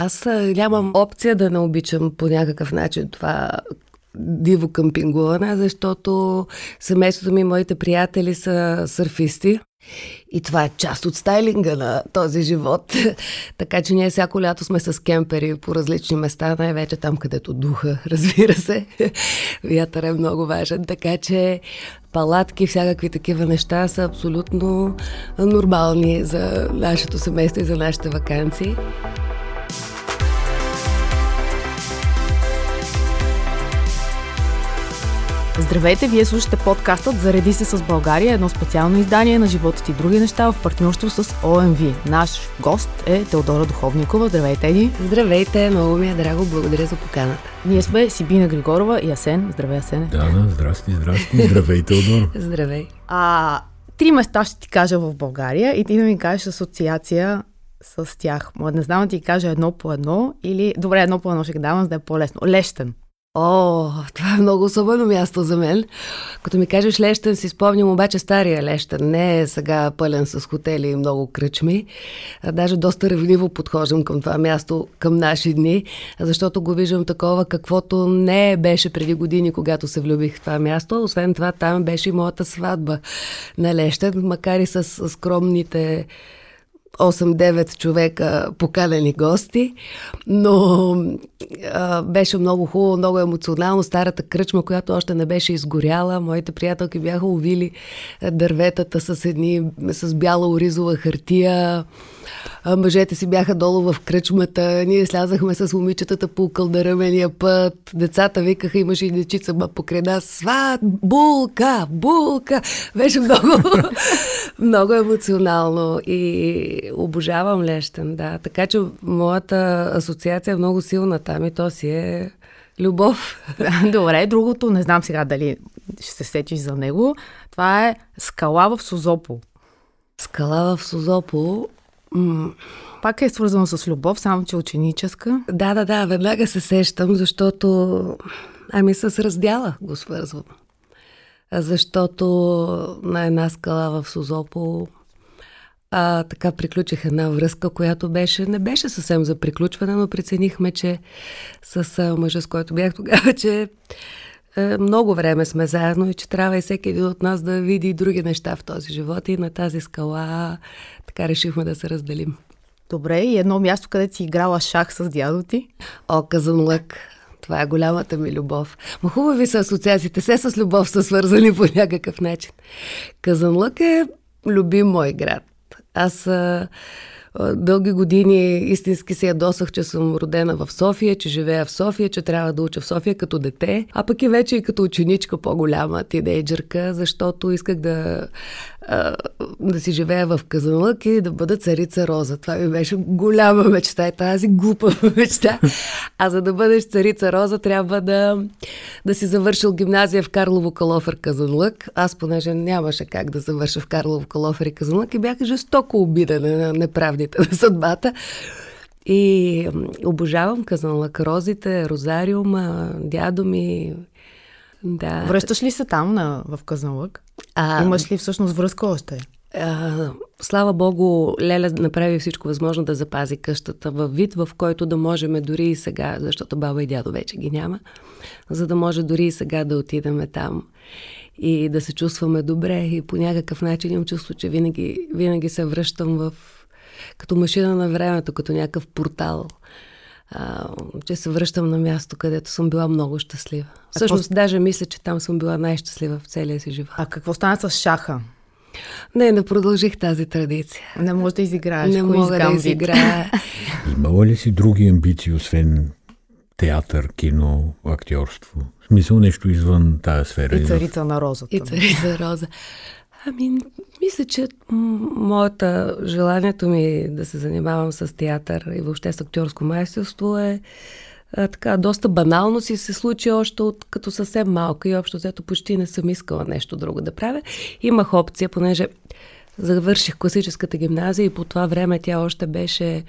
Аз нямам опция да не обичам по някакъв начин това диво къмпингуване, защото семейството ми и моите приятели са сърфисти. И това е част от стайлинга на този живот. така че ние всяко лято сме с кемпери по различни места, най-вече там, където духа, разбира се. Вятър е много важен. Така че палатки, всякакви такива неща са абсолютно нормални за нашето семейство и за нашите вакансии. Здравейте, вие слушате подкастът Зареди се с България, едно специално издание на животът и други неща в партньорство с ОМВ. Наш гост е Теодора Духовникова. Здравейте ни! Здравейте, много ми е драго, благодаря за поканата. Ние сме Сибина Григорова и Асен. Здравей, Асен. Да, да, здрасти, здрасти. Здравей, Теодор. Здравей. А, три места ще ти кажа в България и ти да ми кажеш асоциация с тях. Не знам да ти кажа едно по едно или... Добре, едно по едно ще давам, за да е по-лесно. Лещен. О, това е много особено място за мен. Като ми кажеш Лещен, си спомням обаче стария Лещен. Не е сега пълен с хотели и много кръчми. Даже доста ревниво подхождам към това място към наши дни, защото го виждам такова, каквото не беше преди години, когато се влюбих в това място. Освен това, там беше и моята сватба на Лещен, макар и с скромните 8-9 човека поканени гости, но а, беше много хубаво, много емоционално. Старата кръчма, която още не беше изгоряла, моите приятелки бяха увили дърветата с едни, с бяла оризова хартия. Мъжете си бяха долу в кръчмата, ние слязахме с момичетата по кълдаръмения път, децата викаха, имаше и дечица покрай нас, сват, булка, булка. Беше много, много емоционално и обожавам Лещен, да. Така че моята асоциация е много силна там и то си е любов. Добре, другото, не знам сега дали ще се сечиш за него. Това е скала в Созопо. Скала в Созопо пак е свързано с любов, само че ученическа. Да, да, да, веднага се сещам, защото ами с раздяла го свързвам. Защото на една скала в Созопо а, така приключих една връзка, която беше, не беше съвсем за приключване, но преценихме, че с а, мъжа, с който бях тогава, че е, много време сме заедно и че трябва и всеки един от нас да види и други неща в този живот и на тази скала така решихме да се разделим. Добре, и едно място, където си играла шах с дядо ти? О, Казанлък. Това е голямата ми любов. Ма хубави са асоциациите. Все с любов са свързани по някакъв начин. Казанлък е любим мой град. Аз а, Дълги години истински се ядосах, че съм родена в София, че живея в София, че трябва да уча в София като дете, а пък и вече и като ученичка по-голяма тинейджърка, защото исках да, да си живея в Казанлък и да бъда царица Роза. Това ми беше голяма мечта и тази глупава мечта. А за да бъдеш царица Роза, трябва да, да си завършил гимназия в Карлово Калофер Казанлък. Аз, понеже нямаше как да завърша в Карлово Калофер и Казанлък и бях жестоко обидена на неправдите на съдбата. И обожавам казанлък, розите, розариума, дядо ми. Да. Връщаш ли се там на, в Казанлък? А, Имаш ли всъщност връзка още? А, слава Богу, Леля направи всичко възможно да запази къщата в вид, в който да можем дори и сега, защото баба и дядо вече ги няма, за да може дори и сега да отидеме там и да се чувстваме добре и по някакъв начин имам чувство, че винаги, винаги се връщам в като машина на времето, като някакъв портал. А, че се връщам на място, където съм била много щастлива. Всъщност, какво... даже мисля, че там съм била най-щастлива в целия си живот. А какво стана с шаха? Не, не продължих тази традиция. Не може да изиграеш. Не мога да изиграя. Имала ли си други амбиции, освен театър, кино, актьорство? В смисъл нещо извън тази сфера? И царица на розата. И царица роза. Ами, мисля, че моята желанието ми да се занимавам с театър и въобще с актьорско майсторство е а, така, доста банално си се случи още от като съвсем малка и общо взето почти не съм искала нещо друго да правя. Имах опция, понеже завърших класическата гимназия и по това време тя още беше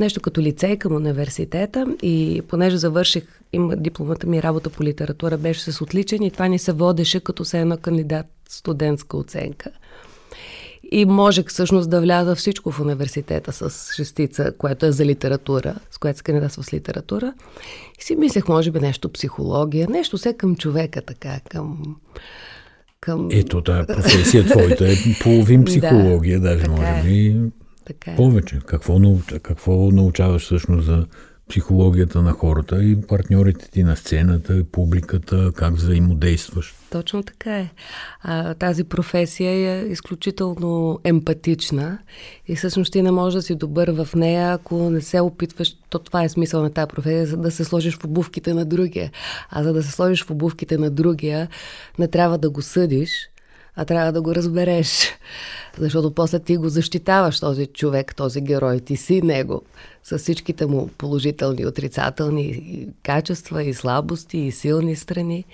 нещо като лицей към университета и понеже завърших има дипломата ми работа по литература беше с отличен и това ни се водеше като се едно кандидат студентска оценка. И можех всъщност да вляза всичко в университета с шестица, което е за литература, с което се кандидатства с литература. И си мислех, може би, нещо психология, нещо все към човека, така, към... към... Ето, тази професия твоята е половин психология, да, даже може е. би така е. повече. Какво, какво научаваш всъщност за психологията на хората и партньорите ти на сцената, и публиката, как взаимодействаш. Точно така е. А, тази професия е изключително емпатична и всъщност ти не можеш да си добър в нея, ако не се опитваш, то това е смисъл на тази професия, за да се сложиш в обувките на другия. А за да се сложиш в обувките на другия, не трябва да го съдиш, а трябва да го разбереш. Защото после ти го защитаваш този човек, този герой. Ти си него с всичките му положителни, отрицателни качества и слабости и силни страни.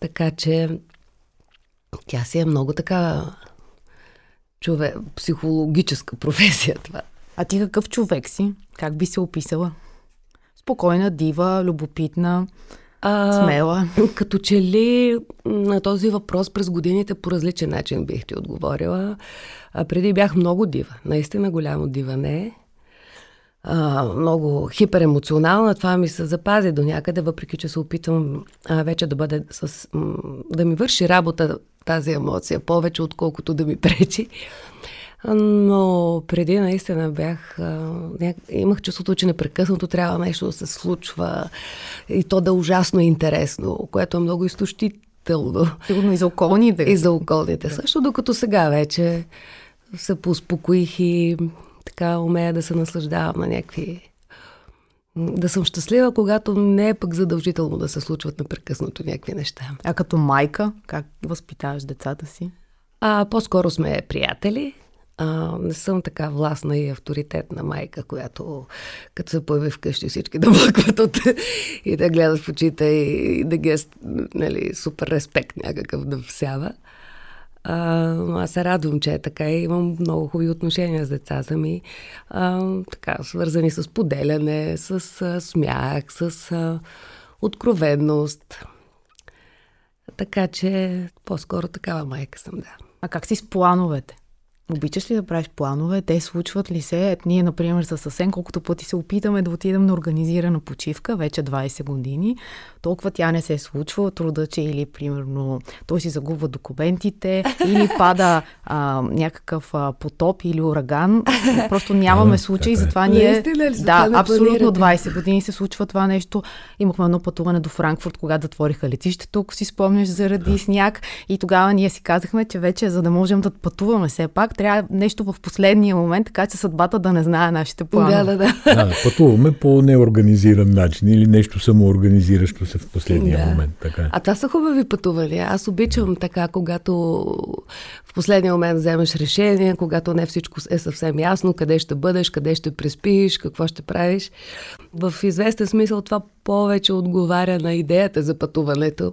Така че тя си е много така човек, психологическа професия това. А ти какъв човек си? Как би се описала? Спокойна, дива, любопитна, а, смела. Като че ли на този въпрос през годините по различен начин бих ти отговорила. А, преди бях много дива, наистина голямо дива не а, много хиперемоционална. Това ми се запази до някъде, въпреки че се опитвам а, вече да бъде с, да ми върши работа тази емоция повече, отколкото да ми пречи. Но преди наистина бях. Имах чувството, че непрекъснато трябва нещо да се случва и то да е ужасно интересно, което е много изтощително. Сигурно и за околните. И за околните. Също докато сега вече се поуспокоих и така умея да се наслаждавам на някакви да съм щастлива, когато не е пък задължително да се случват непрекъснато някакви неща. А като майка, как възпитаваш децата си? А, по-скоро сме приятели. А, не съм така властна и авторитетна майка, която като се появи вкъщи всички да млъкват от и да гледат в очите и да ги е нали, супер респект някакъв да всява. А, но аз се радвам, че е така и имам много хубави отношения с децата ми, а, така, свързани с поделяне, с а, смях, с а, откровенност. Така че по-скоро такава майка съм, да. А как си с плановете? Обичаш ли да правиш планове? Те случват ли се? Ето ние, например, за съвсем колкото пъти се опитаме да отидем на организирана почивка, вече 20 години, толкова тя не се е случва. Труда, че или, примерно, той си загубва документите, или пада а, някакъв а, потоп или ураган. Просто нямаме случаи, затова ние... Да, абсолютно 20 години се случва това нещо. Имахме едно пътуване до Франкфурт, когато затвориха летището, ако си спомняш, заради сняг. И тогава ние си казахме, че вече, за да можем да пътуваме все пак, трябва нещо в последния момент, така че съдбата да не знае нашите планове. Да, да, да. да пътуваме по неорганизиран начин или нещо самоорганизиращо се в последния да. момент. Така. А това са хубави пътувания. Аз обичам така, когато в последния момент вземеш решение, когато не всичко е съвсем ясно, къде ще бъдеш, къде ще преспиш, какво ще правиш. В известен смисъл това повече отговаря на идеята за пътуването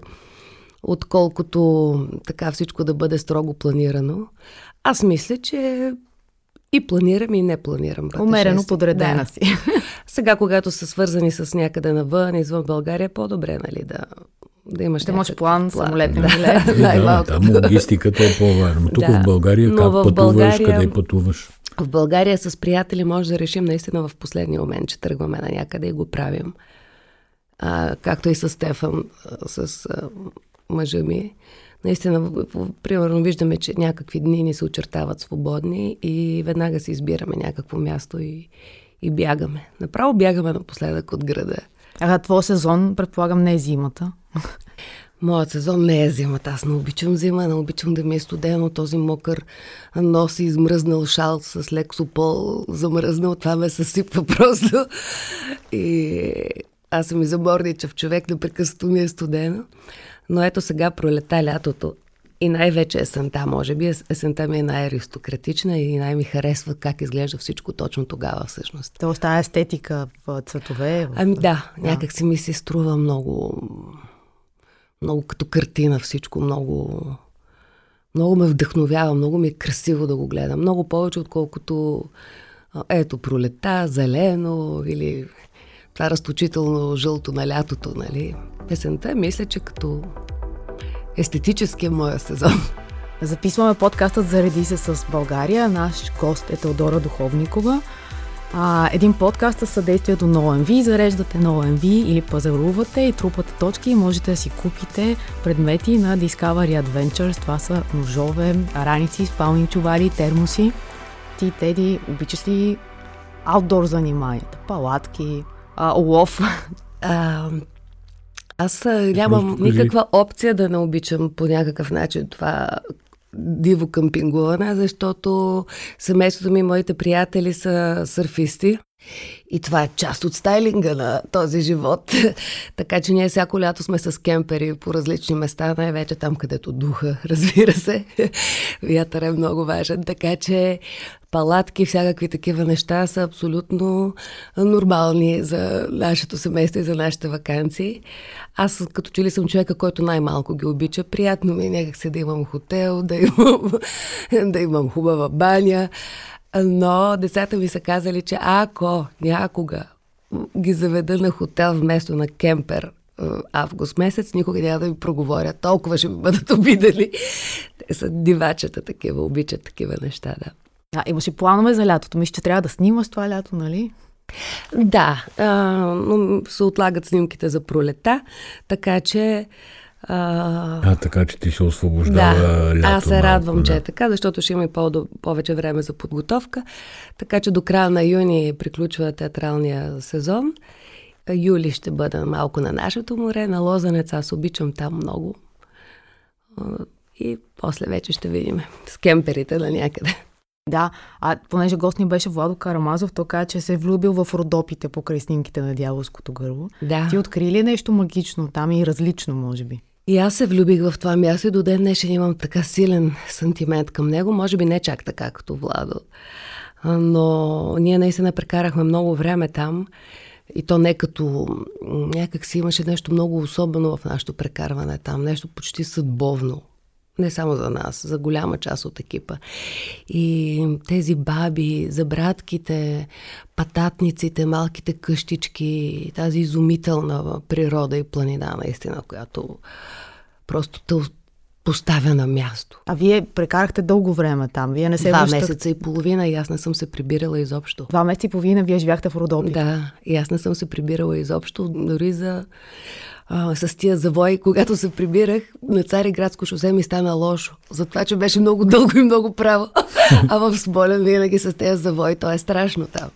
отколкото така всичко да бъде строго планирано. Аз мисля, че и планирам, и не планирам. Умерено подредена да. си. Сега, когато са свързани с някъде навън, извън България, е по-добре, нали, да, да имаш да имаш план, план самолет, да, билет. Да, да, там логистиката е по-важна. Тук да. в България как в пътуваш, България, къде пътуваш? В България с приятели може да решим наистина в последния момент, че тръгваме на някъде и го правим. А, както и с Стефан, с а, мъжа ми наистина, примерно, виждаме, че някакви дни ни се очертават свободни и веднага си избираме някакво място и, и бягаме. Направо бягаме напоследък от града. А твой сезон, предполагам, не е зимата? Моят сезон не е зимата. Аз не обичам зима, не обичам да ми е студено. Този мокър нос и измръзнал шал с лек супол замръзнал. Това ме съсипва просто. И аз съм и заборничав човек, непрекъснато ми е студено. Но ето сега пролета лятото и най-вече есента, може би есента ми е най-аристократична и най-ми харесва как изглежда всичко точно тогава всъщност. Тоест тази естетика в цветове? В... Ами да, да, някак си ми се струва много, много като картина всичко, много, много ме вдъхновява, много ми е красиво да го гледам. Много повече, отколкото ето пролета, зелено или това разточително жълто на лятото, нали? Песента, мисля, че като естетически е моя сезон. Записваме подкастът Зареди се с България. Наш гост е Теодора Духовникова. А, един подкаст със съдействието на OMV. Зареждате на OMV или пазарувате и трупате точки и можете да си купите предмети на Discovery Adventures. Това са ножове, раници, спални чували, термоси. Ти, Теди, обичаш ли аутдор заниманията? Палатки, а, лов? А, аз нямам никаква опция да не обичам по някакъв начин това диво къмпингуване, защото семейството ми и моите приятели са сърфисти. И това е част от стайлинга на този живот. така че ние всяко лято сме с кемпери по различни места, най-вече там, където духа, разбира се. Вятър е много важен. Така че палатки, всякакви такива неща са абсолютно нормални за нашето семейство и за нашите вакансии. Аз като че ли съм човека, който най-малко ги обича. Приятно ми е някак се да имам хотел, да имам, да имам хубава баня. Но децата ми са казали, че ако някога ги заведа на хотел вместо на кемпер август месец, никога няма да ми проговорят. Толкова ще ми бъдат обидели. Те са дивачата такива, обичат такива неща, да. А, имаш и планове за лятото. Мисля, че трябва да снимаш това лято, нали? Да, а, се отлагат снимките за пролета, така че а, а, така че ти се освобождава да, лято аз се радвам, да. че е така, защото ще има и по- повече време за подготовка. Така че до края на юни приключва театралния сезон. Юли ще бъда малко на нашето море, на Лозанец. Аз обичам там много. И после вече ще видим с кемперите на някъде. Да, а понеже гост ни беше Владо Карамазов, той каза, че се е влюбил в родопите по снимките на дяволското гърло. Да. Ти откри ли нещо магично там и различно, може би? И аз се влюбих в това място и до ден днешен имам така силен сантимент към него. Може би не чак така като Владо. Но ние наистина прекарахме много време там. И то не като някак си имаше нещо много особено в нашето прекарване там. Нещо почти съдбовно не само за нас, за голяма част от екипа. И тези баби, за братките, пататниците, малките къщички, тази изумителна природа и планина, наистина, която просто те поставя на място. А вие прекарахте дълго време там. Вие не се Два връщах... месеца и половина и аз не съм се прибирала изобщо. Два месеца и половина вие живяхте в Родопи. Да, и аз не съм се прибирала изобщо, дори за а, с тия завои, когато се прибирах на Цариградско шосе ми стана лошо. Затова, че беше много дълго и много право. а в Смолен винаги с тези завои, то е страшно там.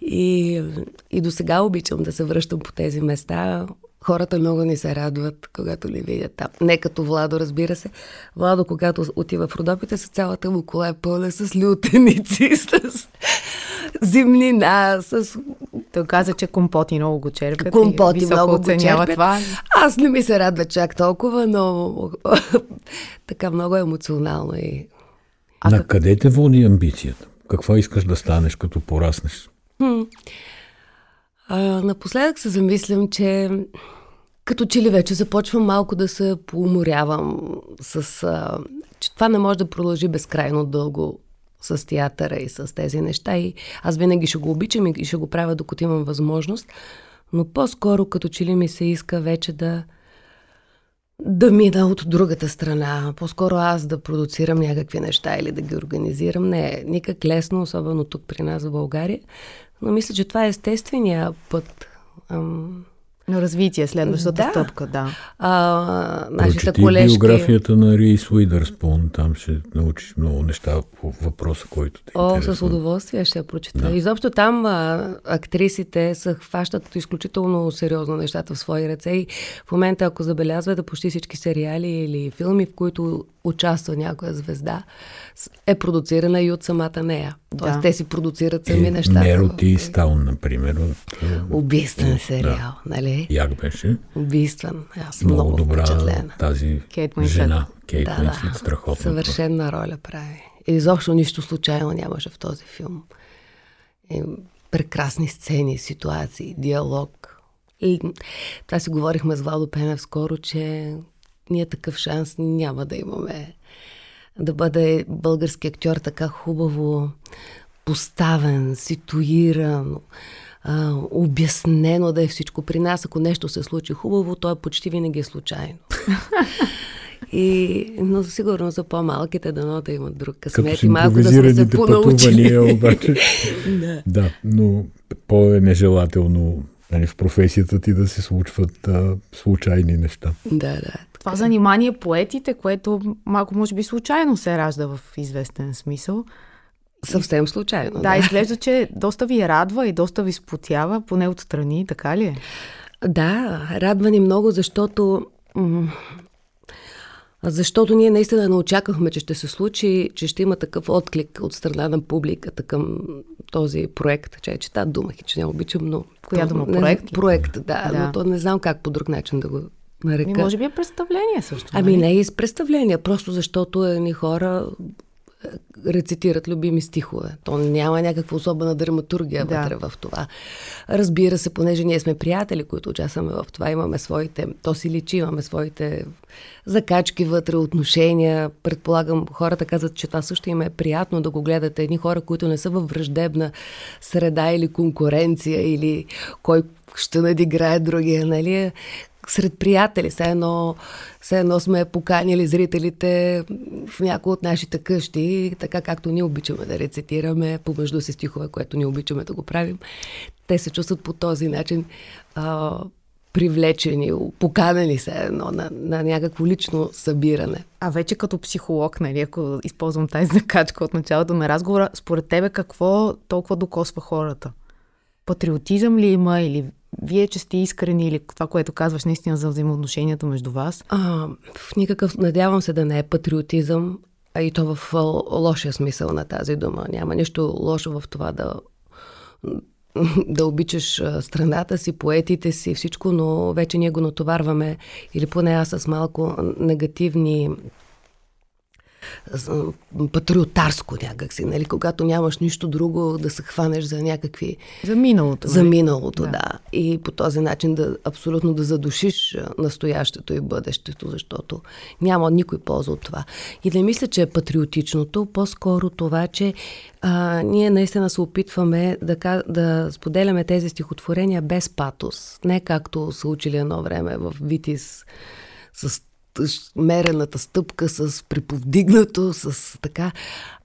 И, и до сега обичам да се връщам по тези места. Хората много ни се радват, когато ни видят там. Не като Владо, разбира се. Владо, когато отива в Родопите, с цялата му кола е пълна с лютеници, с зимнина, с... Той каза, че компоти много го черпят. Компоти много го черпят. Това. Аз не ми се радва чак толкова, но така много емоционално. И... А На къде те води амбицията? Какво искаш да станеш, като пораснеш? Хм. А, напоследък се замислям, че като че ли вече започвам малко да се поуморявам с... А, че това не може да продължи безкрайно дълго с театъра и с тези неща. И аз винаги ще го обичам и ще го правя, докато имам възможност. Но по-скоро, като че ли ми се иска вече да да мина от другата страна. По-скоро аз да продуцирам някакви неща или да ги организирам. Не е никак лесно, особено тук при нас в България. Но мисля, че това е естествения път. Ам, на развитие, следващата да. стъпка, да. А, нашите колежки... биографията на Рейс Уидърспун, там ще научиш много неща по въпроса, който те О, интересува. с удоволствие ще я прочета. Да. Изобщо там а, актрисите са хващат изключително сериозно нещата в свои ръце и в момента, ако забелязвате почти всички сериали или филми, в които участва някоя звезда, е продуцирана и от самата нея. Тоест, да. те си продуцират сами е, нещата. Нероти и Стаун, например. От, Убийствен сериал, да. нали? Як беше? Убийствен. Аз съм много, много добра впечатлена. тази Кейт жена. Кейт да, Уинслет, да. страхотна. Съвършена роля прави. И изобщо нищо случайно нямаше в този филм. И прекрасни сцени, ситуации, диалог. И това си говорихме с Владо Пенев скоро, че ние такъв шанс няма да имаме да бъде български актьор така хубаво поставен, ситуиран, а, обяснено да е всичко при нас. Ако нещо се случи хубаво, то е почти винаги е случайно. И, но сигурно за по-малките дано да имат друг късмет и малко да сме се понаучили. обаче. да. да, но по-нежелателно нали, в професията ти да се случват а, случайни неща. Да, да. Това занимание поетите, което малко може би случайно се ражда в известен смисъл. Съвсем случайно. Да, да, изглежда, че доста ви радва и доста ви сплотява, поне отстрани, така ли е? Да, радва ни много, защото защото ние наистина не очаквахме, че ще се случи, че ще има такъв отклик от страна на публиката към този проект. Че, че тази дума, че не обичам, но... Коя дума? Проект? Не, проект, да, да. Но то не знам как по друг начин да го нарека. Ми, може би е представление също. Ами нали? не е представление, просто защото едни хора рецитират любими стихове. То няма някаква особена драматургия да. вътре в това. Разбира се, понеже ние сме приятели, които участваме в това, имаме своите, то си личи, имаме своите закачки вътре, отношения. Предполагам, хората казват, че това също им е приятно да го гледате. Едни хора, които не са във враждебна среда или конкуренция, или кой ще надиграе другия, нали? Сред приятели. Все едно, все едно сме поканили зрителите в някои от нашите къщи, така както ние обичаме да рецитираме помежду си стихове, което ние обичаме да го правим. Те се чувстват по този начин а, привлечени, поканени се едно на, на някакво лично събиране. А вече като психолог, нали, ако използвам тази закачка от началото на разговора, според тебе какво толкова докосва хората? Патриотизъм ли има или вие, че сте искрени или това, което казваш наистина за взаимоотношенията между вас? А, в никакъв, надявам се да не е патриотизъм, а и то в лошия смисъл на тази дума. Няма нищо лошо в това да да обичаш страната си, поетите си, всичко, но вече ние го натоварваме, или поне аз с малко негативни патриотарско някакси, нали? когато нямаш нищо друго да се хванеш за някакви... За миналото. За нали? миналото, да. да. И по този начин да абсолютно да задушиш настоящето и бъдещето, защото няма никой полза от това. И не мисля, че е патриотичното, по-скоро това, че а, ние наистина се опитваме да, да споделяме тези стихотворения без патос. Не както са учили едно време в Витис с мерената стъпка, с приповдигнато, с така,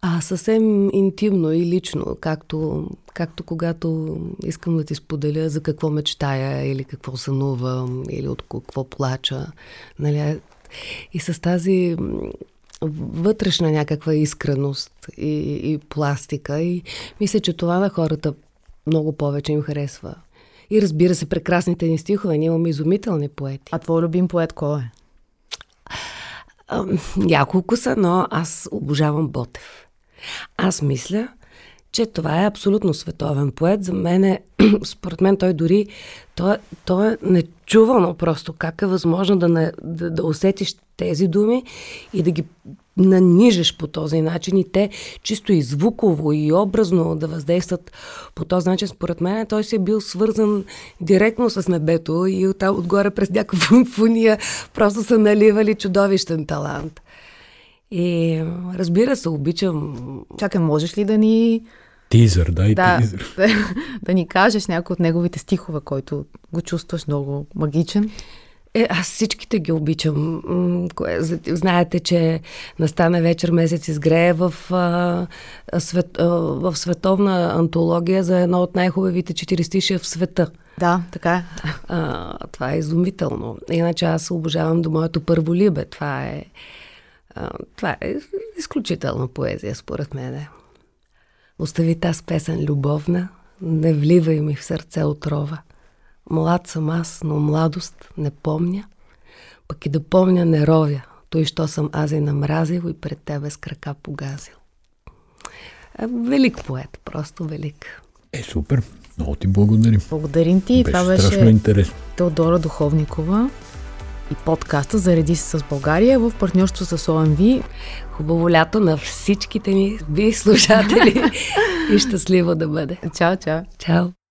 а съвсем интимно и лично, както, както когато искам да ти споделя за какво мечтая или какво сънувам или от какво плача. Нали? И с тази вътрешна някаква искреност и, и пластика. И мисля, че това на хората много повече им харесва. И разбира се, прекрасните ни стихове. Ние имаме изумителни поети. А твой любим поет кой е? Няколко са, но аз обожавам Ботев. Аз мисля, че това е абсолютно световен поет. За мен е, според мен той дори, той, той е нечувано просто как е възможно да, не, да, да усетиш тези думи и да ги нанижеш по този начин и те чисто и звуково и образно да въздействат по този начин. Според мен той си е бил свързан директно с небето и оттам отгоре през някаква фунфуния просто са наливали чудовищен талант. И разбира се, обичам... Чакай, можеш ли да ни... Тизър, дай да, тизър. Да, да ни кажеш някой от неговите стихове, който го чувстваш много магичен. Е, аз всичките ги обичам. Знаете, че настана вечер месец изгрее в, а, свет, а, в световна антология за едно от най-хубавите четиристишия в света. Да, така е. А, това е изумително. Иначе аз обожавам до моето първо либе. Това е, а, това е изключителна поезия, според мен. Остави тази песен любовна, не вливай ми в сърце отрова. Млад съм аз, но младост не помня, пък и да помня не ровя, той, що съм аз и намразил и пред тебе с крака погазил. Е, велик поет, просто велик. Е, супер. Много ти благодарим. Благодарим ти. Беше Това беше страшно интересно. Теодора Духовникова и подкаста Зареди се с България в партньорство с ОМВ. Хубаво лято на всичките ни ви слушатели и щастливо да бъде. Чао, чао. Чао.